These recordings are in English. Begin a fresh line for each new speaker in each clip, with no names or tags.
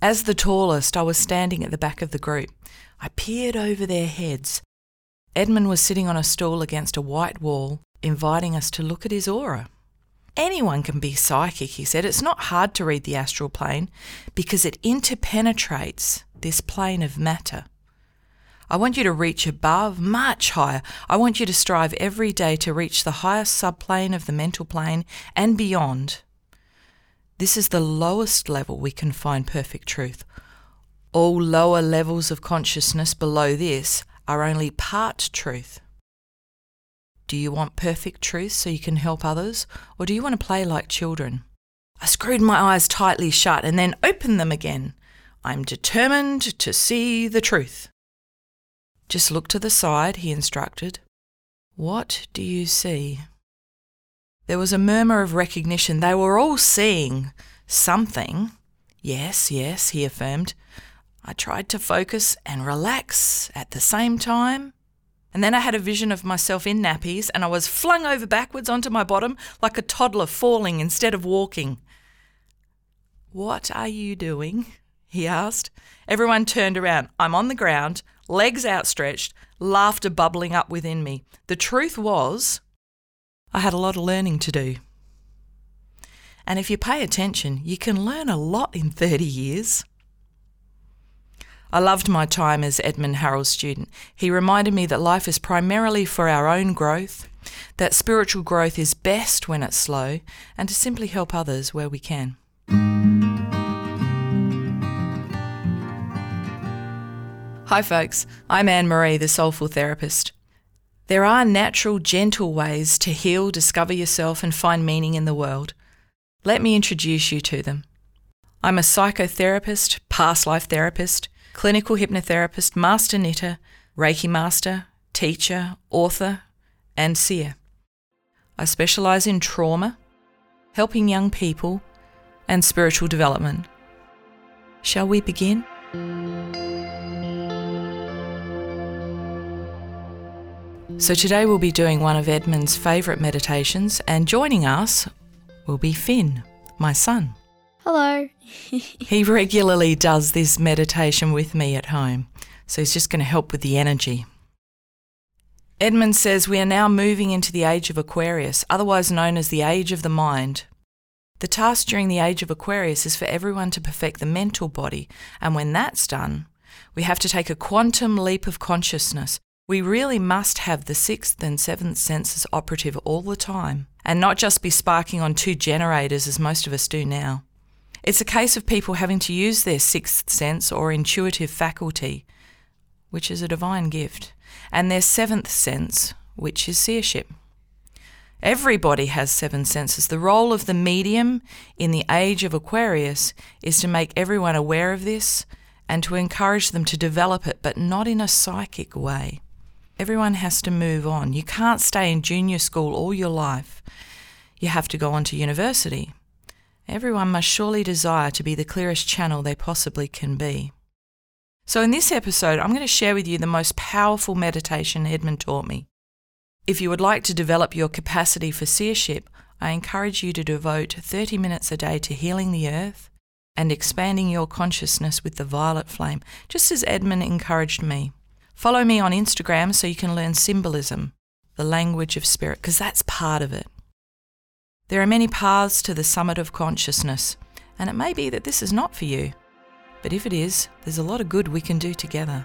As the tallest, I was standing at the back of the group. I peered over their heads. Edmund was sitting on a stool against a white wall, inviting us to look at his aura. Anyone can be psychic, he said. It's not hard to read the astral plane because it interpenetrates this plane of matter. I want you to reach above, much higher. I want you to strive every day to reach the highest subplane of the mental plane and beyond. This is the lowest level we can find perfect truth. All lower levels of consciousness below this are only part truth. Do you want perfect truth so you can help others, or do you want to play like children? I screwed my eyes tightly shut and then opened them again. I'm determined to see the truth. Just look to the side, he instructed. What do you see? There was a murmur of recognition. They were all seeing something. Yes, yes, he affirmed. I tried to focus and relax at the same time. And then I had a vision of myself in nappies and I was flung over backwards onto my bottom like a toddler falling instead of walking. What are you doing? he asked. Everyone turned around. I'm on the ground, legs outstretched, laughter bubbling up within me. The truth was, I had a lot of learning to do. And if you pay attention, you can learn a lot in 30 years. I loved my time as Edmund Harrell's student. He reminded me that life is primarily for our own growth, that spiritual growth is best when it's slow, and to simply help others where we can. Hi, folks. I'm Anne Marie, the Soulful Therapist. There are natural, gentle ways to heal, discover yourself, and find meaning in the world. Let me introduce you to them. I'm a psychotherapist, past life therapist, clinical hypnotherapist, master knitter, Reiki master, teacher, author, and seer. I specialise in trauma, helping young people, and spiritual development. Shall we begin? So, today we'll be doing one of Edmund's favourite meditations, and joining us will be Finn, my son.
Hello.
he regularly does this meditation with me at home, so he's just going to help with the energy. Edmund says we are now moving into the age of Aquarius, otherwise known as the age of the mind. The task during the age of Aquarius is for everyone to perfect the mental body, and when that's done, we have to take a quantum leap of consciousness we really must have the sixth and seventh senses operative all the time and not just be sparking on two generators as most of us do now. It's a case of people having to use their sixth sense or intuitive faculty, which is a divine gift, and their seventh sense, which is seership. Everybody has seven senses. The role of the medium in the age of Aquarius is to make everyone aware of this and to encourage them to develop it, but not in a psychic way. Everyone has to move on. You can't stay in junior school all your life. You have to go on to university. Everyone must surely desire to be the clearest channel they possibly can be. So, in this episode, I'm going to share with you the most powerful meditation Edmund taught me. If you would like to develop your capacity for seership, I encourage you to devote 30 minutes a day to healing the earth and expanding your consciousness with the violet flame, just as Edmund encouraged me. Follow me on Instagram so you can learn symbolism, the language of spirit, because that's part of it. There are many paths to the summit of consciousness, and it may be that this is not for you. But if it is, there's a lot of good we can do together.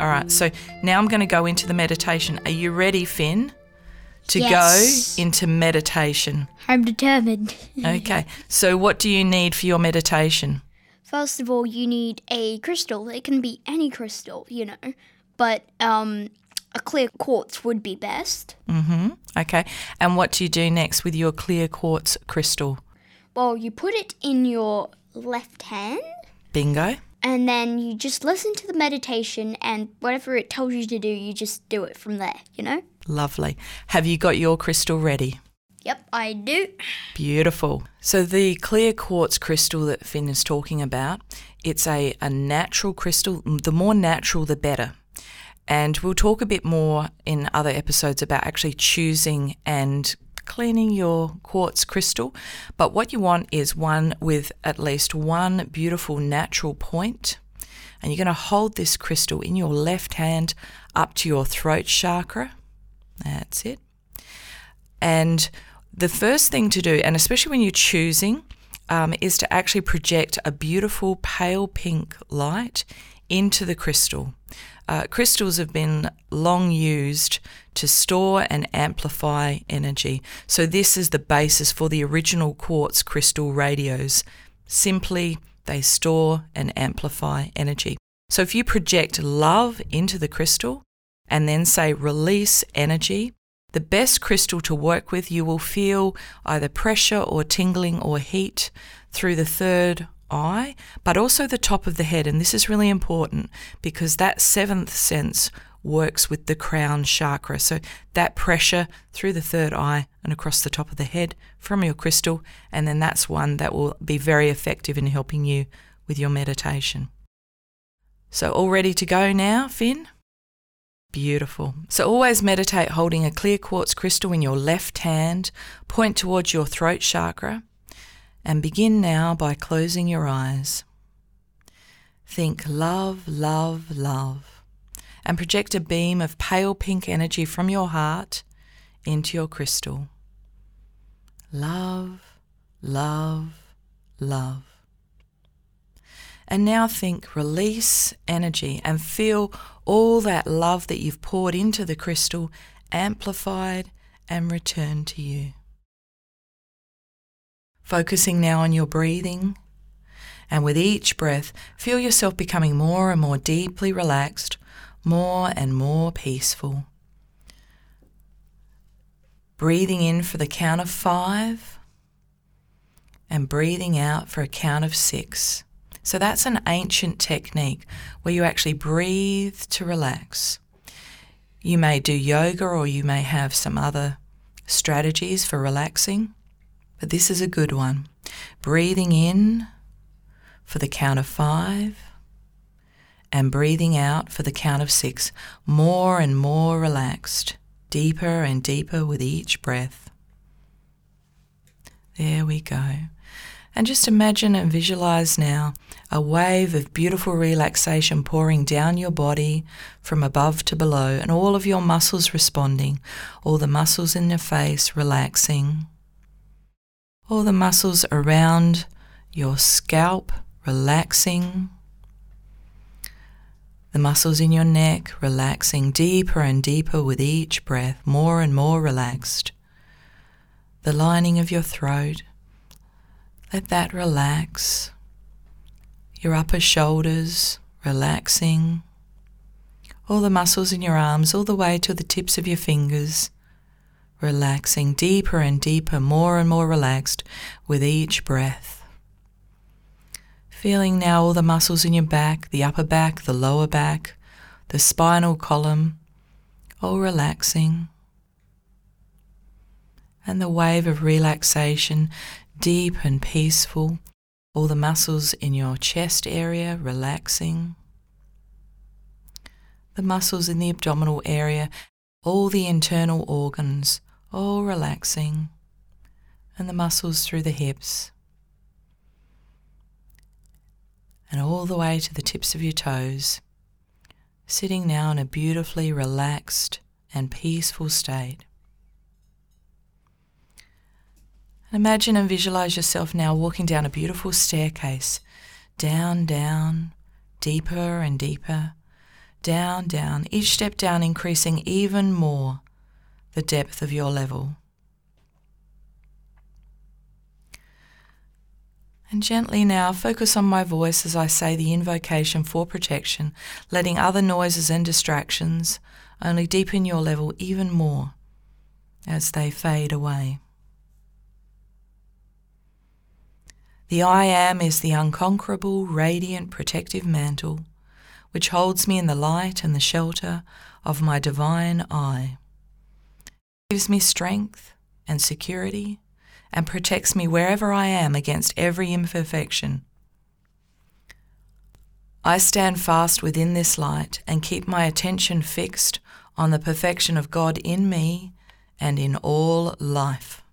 All right, so now I'm going to go into the meditation. Are you ready, Finn? To
Yes.
go into meditation.
I'm determined.
Okay, so what do you need for your meditation?
First of all, you need a crystal. It can be any crystal, you know, but um, a clear quartz would be best.
Mm-hmm. Okay. And what do you do next with your clear quartz crystal?
Well, you put it in your left hand,
Bingo.
and then you just listen to the meditation, and whatever it tells you to do, you just do it from there, you know?
Lovely. Have you got your crystal ready?
Yep, I do.
Beautiful. So the clear quartz crystal that Finn is talking about, it's a, a natural crystal. The more natural, the better. And we'll talk a bit more in other episodes about actually choosing and cleaning your quartz crystal, but what you want is one with at least one beautiful natural point. And you're going to hold this crystal in your left hand up to your throat chakra. That's it. And the first thing to do, and especially when you're choosing, um, is to actually project a beautiful pale pink light into the crystal. Uh, crystals have been long used to store and amplify energy. So, this is the basis for the original quartz crystal radios. Simply, they store and amplify energy. So, if you project love into the crystal and then say release energy, the best crystal to work with, you will feel either pressure or tingling or heat through the third eye, but also the top of the head. And this is really important because that seventh sense works with the crown chakra. So that pressure through the third eye and across the top of the head from your crystal. And then that's one that will be very effective in helping you with your meditation. So, all ready to go now, Finn? Beautiful. So always meditate holding a clear quartz crystal in your left hand, point towards your throat chakra, and begin now by closing your eyes. Think love, love, love, and project a beam of pale pink energy from your heart into your crystal. Love, love, love. And now think release energy and feel all that love that you've poured into the crystal amplified and returned to you. Focusing now on your breathing, and with each breath, feel yourself becoming more and more deeply relaxed, more and more peaceful. Breathing in for the count of five, and breathing out for a count of six. So that's an ancient technique where you actually breathe to relax. You may do yoga or you may have some other strategies for relaxing but this is a good one. Breathing in for the count of five and breathing out for the count of six, more and more relaxed, deeper and deeper with each breath. There we go. And just imagine and visualize now a wave of beautiful relaxation pouring down your body from above to below, and all of your muscles responding, all the muscles in your face relaxing all the muscles around your scalp relaxing, the muscles in your neck relaxing deeper and deeper with each breath, more and more relaxed. The lining of your throat, let that relax. Your upper shoulders relaxing. All the muscles in your arms, all the way to the tips of your fingers relaxing deeper and deeper, more and more relaxed with each breath. Feeling now all the muscles in your back, the upper back, the lower back, the spinal column, all relaxing. And the wave of relaxation, deep and peaceful, all the muscles in your chest area relaxing. The muscles in the abdominal area, all the internal organs all relaxing, and the muscles through the hips, and all the way to the tips of your toes, sitting now in a beautifully relaxed and peaceful state. Imagine and visualize yourself now walking down a beautiful staircase, down, down, deeper and deeper, down, down, each step down increasing even more the depth of your level. And gently now focus on my voice as I say the invocation for protection, letting other noises and distractions only deepen your level even more as they fade away. The I am is the unconquerable, radiant, protective mantle which holds me in the light and the shelter of my divine eye gives me strength and security and protects me wherever I am against every imperfection. I stand fast within this light and keep my attention fixed on the perfection of God in me and in all life.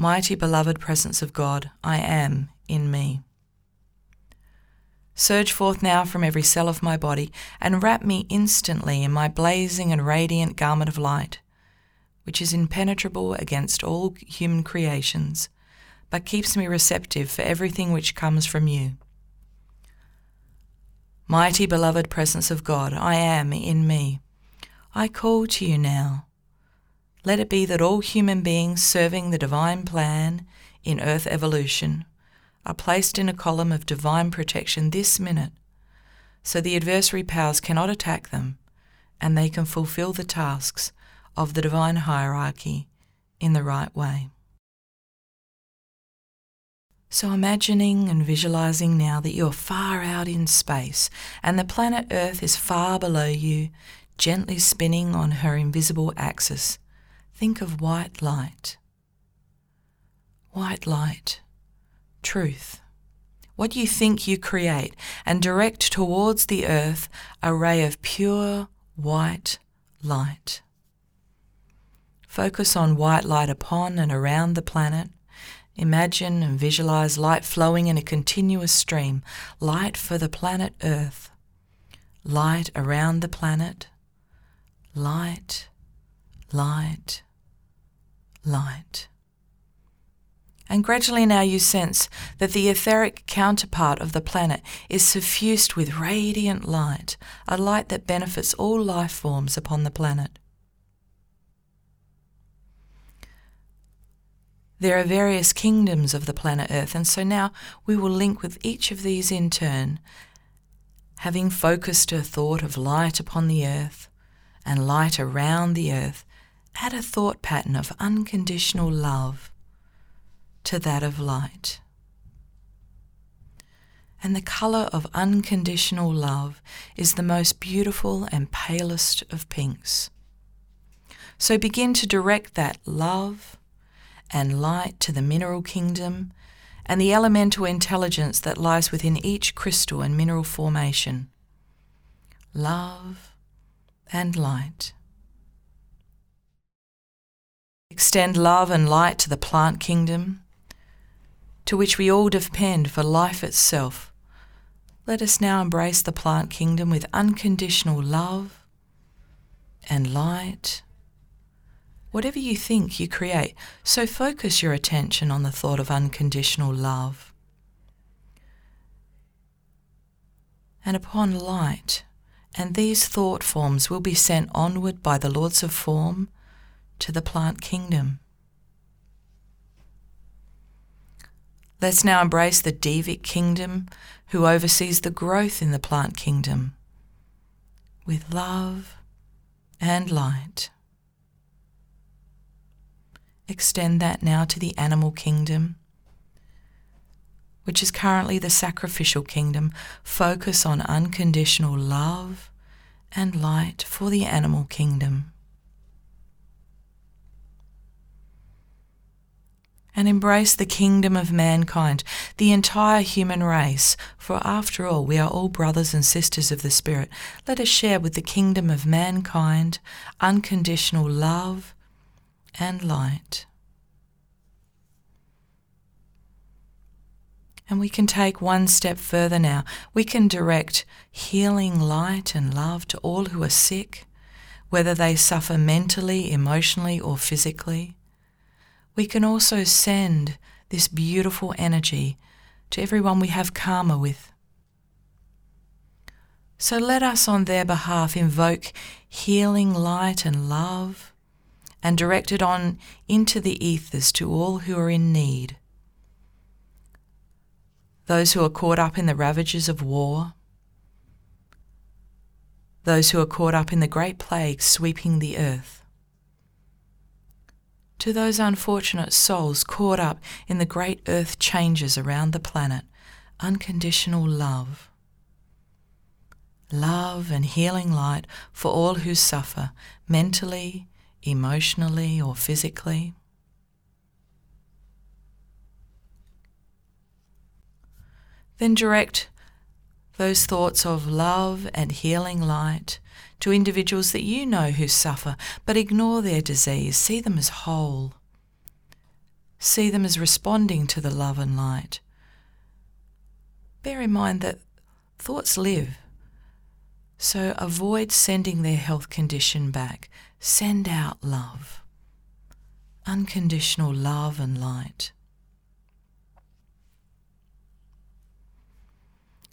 Mighty beloved presence of God, I am in me. Surge forth now from every cell of my body and wrap me instantly in my blazing and radiant garment of light, which is impenetrable against all human creations, but keeps me receptive for everything which comes from you. Mighty beloved presence of God, I am in me. I call to you now. Let it be that all human beings serving the divine plan in earth evolution are placed in a column of divine protection this minute, so the adversary powers cannot attack them and they can fulfill the tasks of the divine hierarchy in the right way. So, imagining and visualizing now that you're far out in space and the planet Earth is far below you, gently spinning on her invisible axis, think of white light. White light truth, what you think you create, and direct towards the earth a ray of pure white light. Focus on white light upon and around the planet. Imagine and visualize light flowing in a continuous stream, light for the planet Earth, light around the planet, light, light, light and gradually now you sense that the etheric counterpart of the planet is suffused with radiant light, a light that benefits all life forms upon the planet. There are various kingdoms of the planet Earth, and so now we will link with each of these in turn, having focused a thought of light upon the Earth and light around the Earth. Add a thought pattern of unconditional love to that of light. And the colour of unconditional love is the most beautiful and palest of pinks. So begin to direct that love and light to the mineral kingdom and the elemental intelligence that lies within each crystal and mineral formation. Love and light. Extend love and light to the plant kingdom to which we all depend for life itself. Let us now embrace the plant kingdom with unconditional love and light. Whatever you think, you create. So focus your attention on the thought of unconditional love. And upon light, and these thought forms will be sent onward by the Lords of Form to the plant kingdom. Let's now embrace the Devic kingdom, who oversees the growth in the plant kingdom, with love and light. Extend that now to the animal kingdom, which is currently the sacrificial kingdom. Focus on unconditional love and light for the animal kingdom. And embrace the kingdom of mankind, the entire human race, for after all, we are all brothers and sisters of the Spirit. Let us share with the kingdom of mankind unconditional love and light. And we can take one step further now. We can direct healing light and love to all who are sick, whether they suffer mentally, emotionally, or physically we can also send this beautiful energy to everyone we have karma with. So let us on their behalf invoke healing light and love and direct it on into the ethers to all who are in need. Those who are caught up in the ravages of war, those who are caught up in the great plague sweeping the earth, to those unfortunate souls caught up in the great earth changes around the planet, unconditional love. Love and healing light for all who suffer mentally, emotionally, or physically. Then direct those thoughts of love and healing light to individuals that you know who suffer, but ignore their disease. See them as whole. See them as responding to the love and light. Bear in mind that thoughts live. So avoid sending their health condition back. Send out love. Unconditional love and light.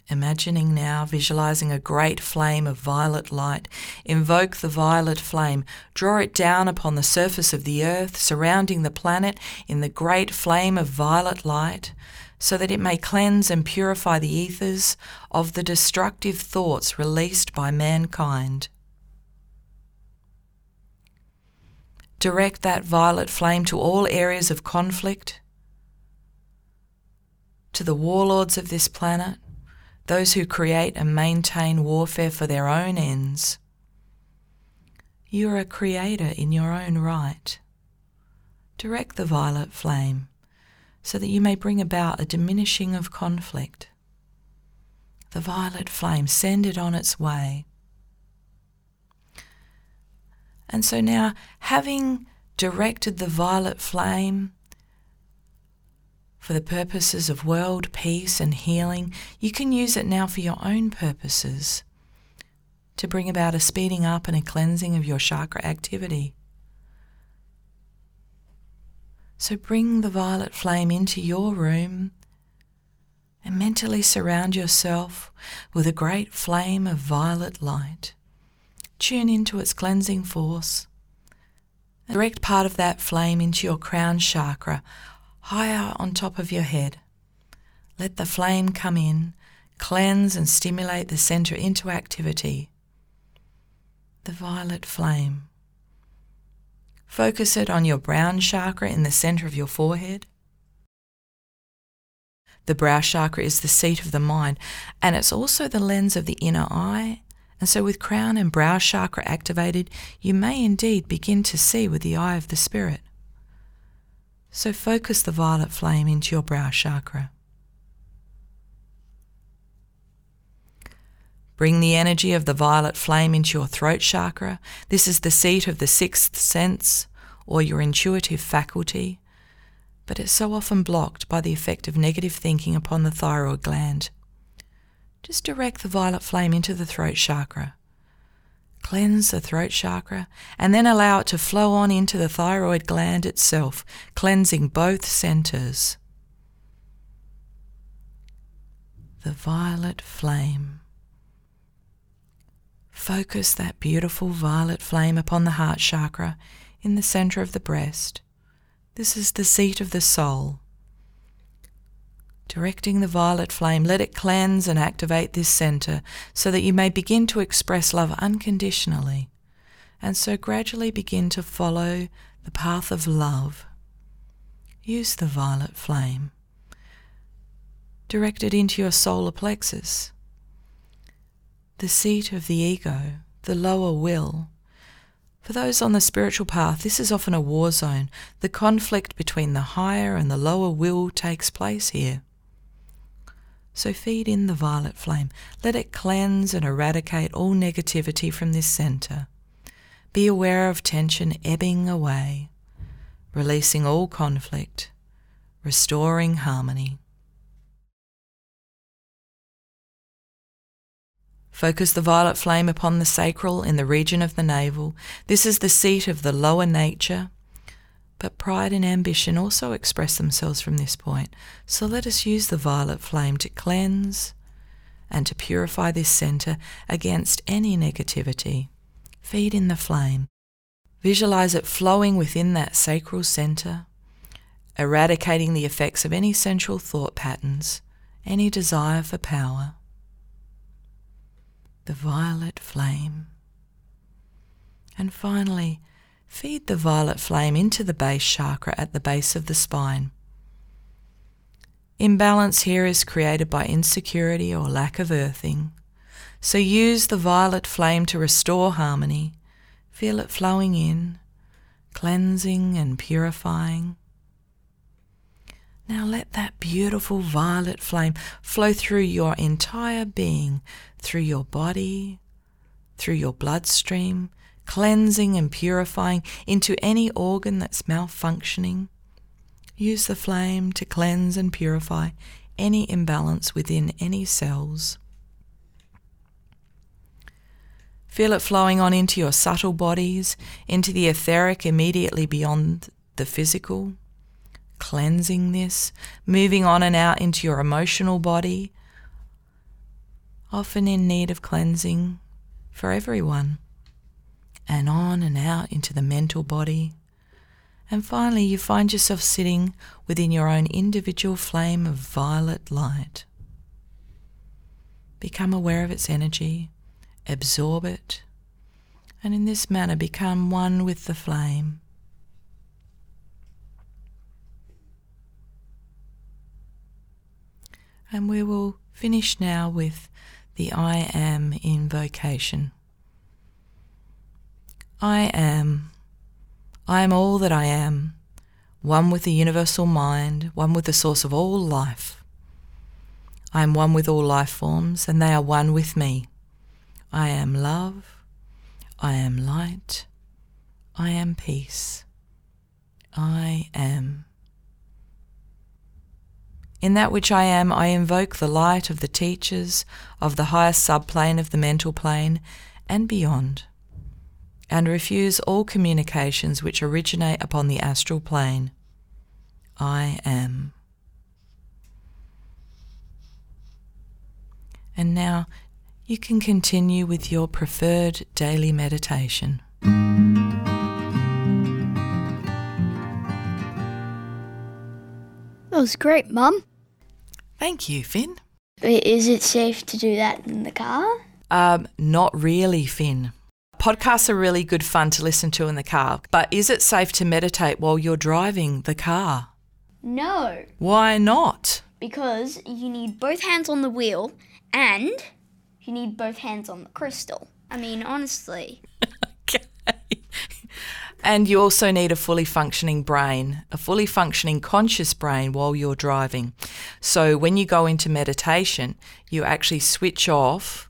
Imagining now, visualizing a great flame of violet light. Invoke the violet flame. Draw it down upon the surface of the earth, surrounding the planet in the great flame of violet light, so that it may cleanse and purify the ethers of the destructive thoughts released by mankind. Direct that violet flame to all areas of conflict, to the warlords of this planet those who create and maintain warfare for their own ends. You are a creator in your own right. Direct the violet flame so that you may bring about a diminishing of conflict. The violet flame, send it on its way. And so now, having directed the violet flame for the purposes of world peace and healing, you can use it now for your own purposes to bring about a speeding up and a cleansing of your chakra activity. So bring the violet flame into your room and mentally surround yourself with a great flame of violet light. Tune into its cleansing force. Direct part of that flame into your crown chakra, higher on top of your head. Let the flame come in, cleanse and stimulate the center into activity. The violet flame. Focus it on your brow chakra in the center of your forehead. The brow chakra is the seat of the mind, and it's also the lens of the inner eye. And so, with crown and brow chakra activated, you may indeed begin to see with the eye of the spirit. So focus the violet flame into your brow chakra. Bring the energy of the violet flame into your throat chakra. This is the seat of the sixth sense or your intuitive faculty, but it's so often blocked by the effect of negative thinking upon the thyroid gland. Just direct the violet flame into the throat chakra. Cleanse the throat chakra and then allow it to flow on into the thyroid gland itself, cleansing both centers. The violet flame. Focus that beautiful violet flame upon the heart chakra in the center of the breast. This is the seat of the soul. Directing the violet flame, let it cleanse and activate this center so that you may begin to express love unconditionally and so gradually begin to follow the path of love. Use the violet flame. Direct it into your solar plexus, the seat of the ego, the lower will. For those on the spiritual path, this is often a war zone. The conflict between the higher and the lower will takes place here. So feed in the violet flame. Let it cleanse and eradicate all negativity from this center. Be aware of tension ebbing away, releasing all conflict, restoring harmony. Focus the violet flame upon the sacral in the region of the navel. This is the seat of the lower nature, but pride and ambition also express themselves from this point. So let us use the violet flame to cleanse and to purify this center against any negativity. Feed in the flame. Visualize it flowing within that sacral center, eradicating the effects of any sensual thought patterns, any desire for power. The violet flame. And finally, Feed the violet flame into the base chakra at the base of the spine. Imbalance here is created by insecurity or lack of earthing. So use the violet flame to restore harmony. Feel it flowing in, cleansing and purifying. Now let that beautiful violet flame flow through your entire being, through your body, through your bloodstream, cleansing and purifying into any organ that's malfunctioning. Use the flame to cleanse and purify any imbalance within any cells. Feel it flowing on into your subtle bodies, into the etheric immediately beyond the physical, cleansing this, moving on and out into your emotional body, often in need of cleansing for everyone, and on and out into the mental body. And finally, you find yourself sitting within your own individual flame of violet light. Become aware of its energy, absorb it, and in this manner become one with the flame. And we will finish now with the I am invocation. I am. I am all that I am, one with the universal mind, one with the source of all life. I am one with all life forms, and they are one with me. I am love. I am light. I am peace. I am. In that which I am, I invoke the light of the teachers of the highest subplane of the mental plane and beyond, and refuse all communications which originate upon the astral plane. I am. And now you can continue with your preferred daily meditation.
That was great, Mum.
Thank you, Finn.
Is it safe to do that in the car?
Um, not really, Finn. Podcasts are really good fun to listen to in the car, but is it safe to meditate while you're driving the car?
No,
Why not?
because you need both hands on the wheel and you need both hands on the crystal. I mean, honestly.
Okay. And you also need a fully functioning brain, a fully functioning conscious brain while you're driving. So when you go into meditation, you actually switch off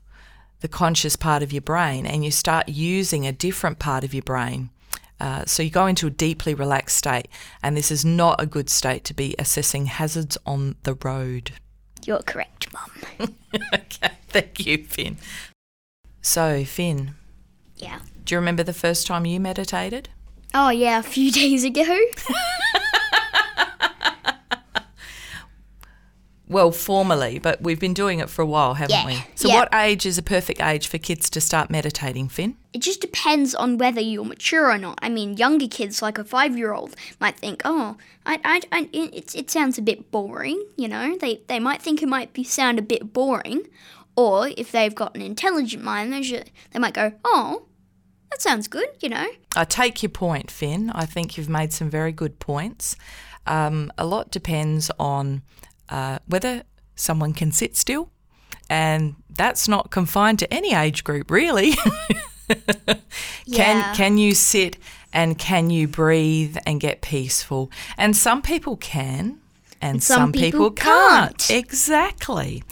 the conscious part of your brain and you start using a different part of your brain. Uh, so you go into a deeply relaxed state, and this is not a good state to be assessing hazards on the road.
You're correct, Mum.
okay, thank you, Finn. So, Finn,
Yeah.
do you remember the first time you meditated?
Oh, yeah, a few days ago.
Well, formally, but we've been doing it for a while, haven't
Yeah,
we? So,
yeah.
what age is a perfect age for kids to start meditating, Finn?
It just depends on whether you're mature or not. I mean, younger kids, like a five-year-old, might think, "Oh, I, I, I it, it sounds a bit boring." You know, they they might think it might be sound a bit boring, or if they've got an intelligent mind, they should, they might go, "Oh, that sounds good." You know,
I take your point, Finn. I think you've made some very good points. Um, a lot depends on uh, whether someone can sit still, and that's not confined to any age group, really. can
Yeah.
can you sit and can you breathe and get peaceful? And some people can. And,
some
some, people,
people
can't.
can't.
Exactly.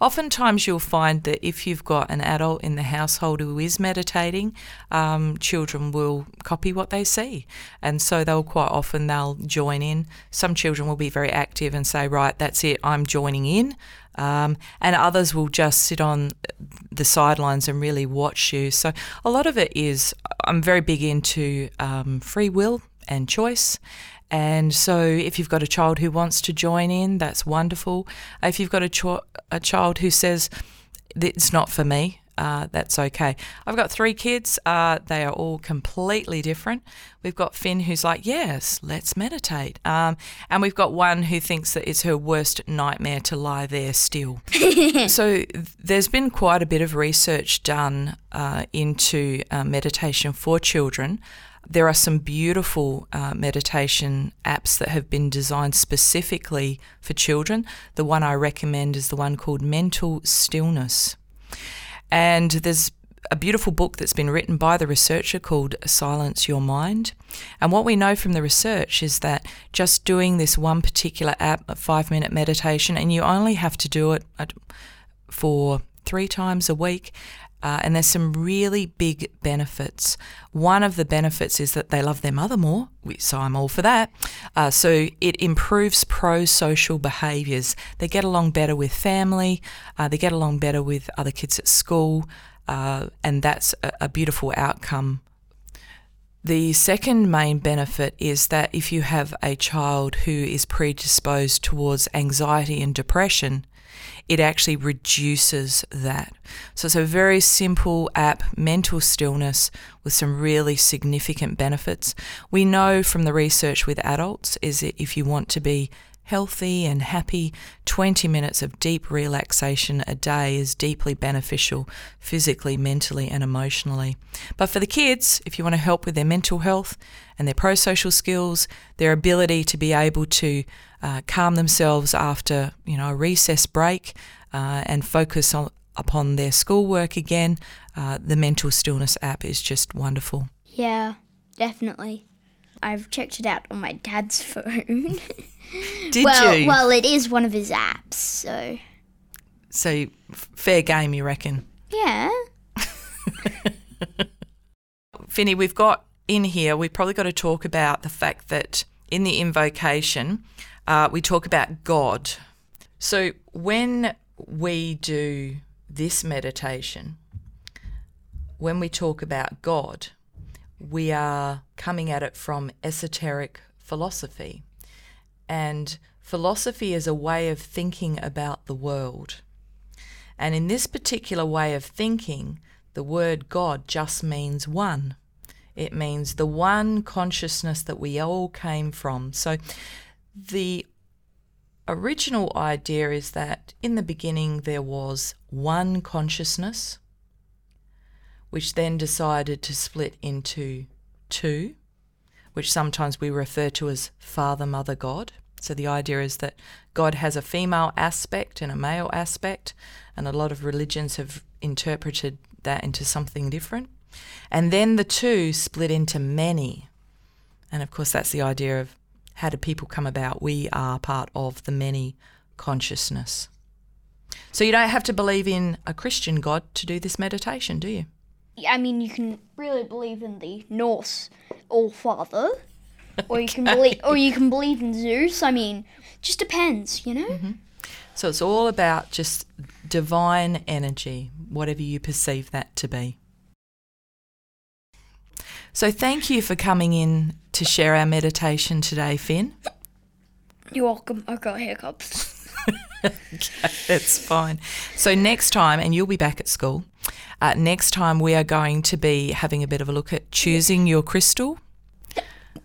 Oftentimes, you'll find that if you've got an adult in the household who is meditating, um, children will copy what they see, and so they'll quite often they'll join in. Some children will be very active and say, "Right, that's it, I'm joining in," um, and others will just sit on the sidelines and really watch you. So a lot of it is I'm very big into um, free will and choice. And so, if you've got a child who wants to join in, that's wonderful. If you've got a, cho- a child who says, it's not for me, uh, that's okay. I've got three kids. Uh, they are all completely different. We've got Finn, who's like, yes, let's meditate. Um, and we've got one who thinks that it's her worst nightmare to lie there still. so there's been quite a bit of research done uh, into uh, meditation for children. There are some beautiful uh, meditation apps that have been designed specifically for children. The one I recommend is the one called Mental Stillness. And there's a beautiful book that's been written by the researcher called Silence Your Mind. And what we know from the research is that just doing this one particular app, a five minute meditation, and you only have to do it for three times a week. Uh, and there's some really big benefits. One of the benefits is that they love their mother more, so I'm all for that. Uh, so it improves pro social behaviours. They get along better with family, uh, they get along better with other kids at school, uh, and that's a, a beautiful outcome. The second main benefit is that if you have a child who is predisposed towards anxiety and depression, it actually reduces that. So it's a very simple app, mental stillness, with some really significant benefits. We know from the research with adults is that if you want to be healthy and happy, 20 minutes of deep relaxation a day is deeply beneficial physically, mentally, and emotionally. But for the kids, if you want to help with their mental health and their pro social skills, their ability to be able to uh, calm themselves after you know a recess break uh, and focus on, upon their schoolwork again, uh, the Mental Stillness app is just wonderful.
Yeah, definitely. I've checked it out on my dad's phone.
Did
well,
you?
Well, it is one of his apps, so.
So fair game, you reckon?
Yeah.
Finny, we've got in here. We've probably got to talk about the fact that in the invocation, uh, we talk about God. So when we do this meditation, when we talk about God, we are coming at it from esoteric philosophy. And philosophy is a way of thinking about the world. And in this particular way of thinking, the word God just means one. It means the one consciousness that we all came from. So the original idea is that in the beginning there was one consciousness, which then decided to split into two, which sometimes we refer to as Father, Mother, God. So the idea is that God has a female aspect and a male aspect, and a lot of religions have interpreted that into something different. And then the two split into many. And of course, that's the idea of how do people come about? We are part of the many consciousness. So you don't have to believe in a Christian God to do this meditation, do you?
I mean, you can really believe in the Norse All Father, or you can believe, or you can believe in Zeus. I mean, just depends, you know.
Mm-hmm. So it's all about just divine energy, whatever you perceive that to be. So thank you for coming in to share our meditation today, Finn.
You're welcome. I've got hiccups.
okay, that's fine. So next time, and you'll be back at school. Uh, next time, we are going to be having a bit of a look at choosing your crystal.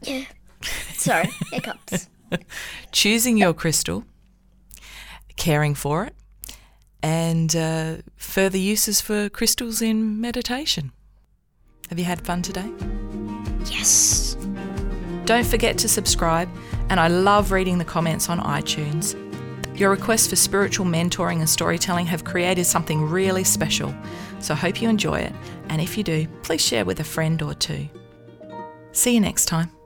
Yeah. Sorry, hiccups.
choosing your crystal, caring for it, and uh, further uses for crystals in meditation. Have you had fun today?
Yes.
Don't forget to subscribe, and I love reading the comments on iTunes. Your requests for spiritual mentoring and storytelling have created something really special, so I hope you enjoy it. And if you do, please share with a friend or two. See you next time.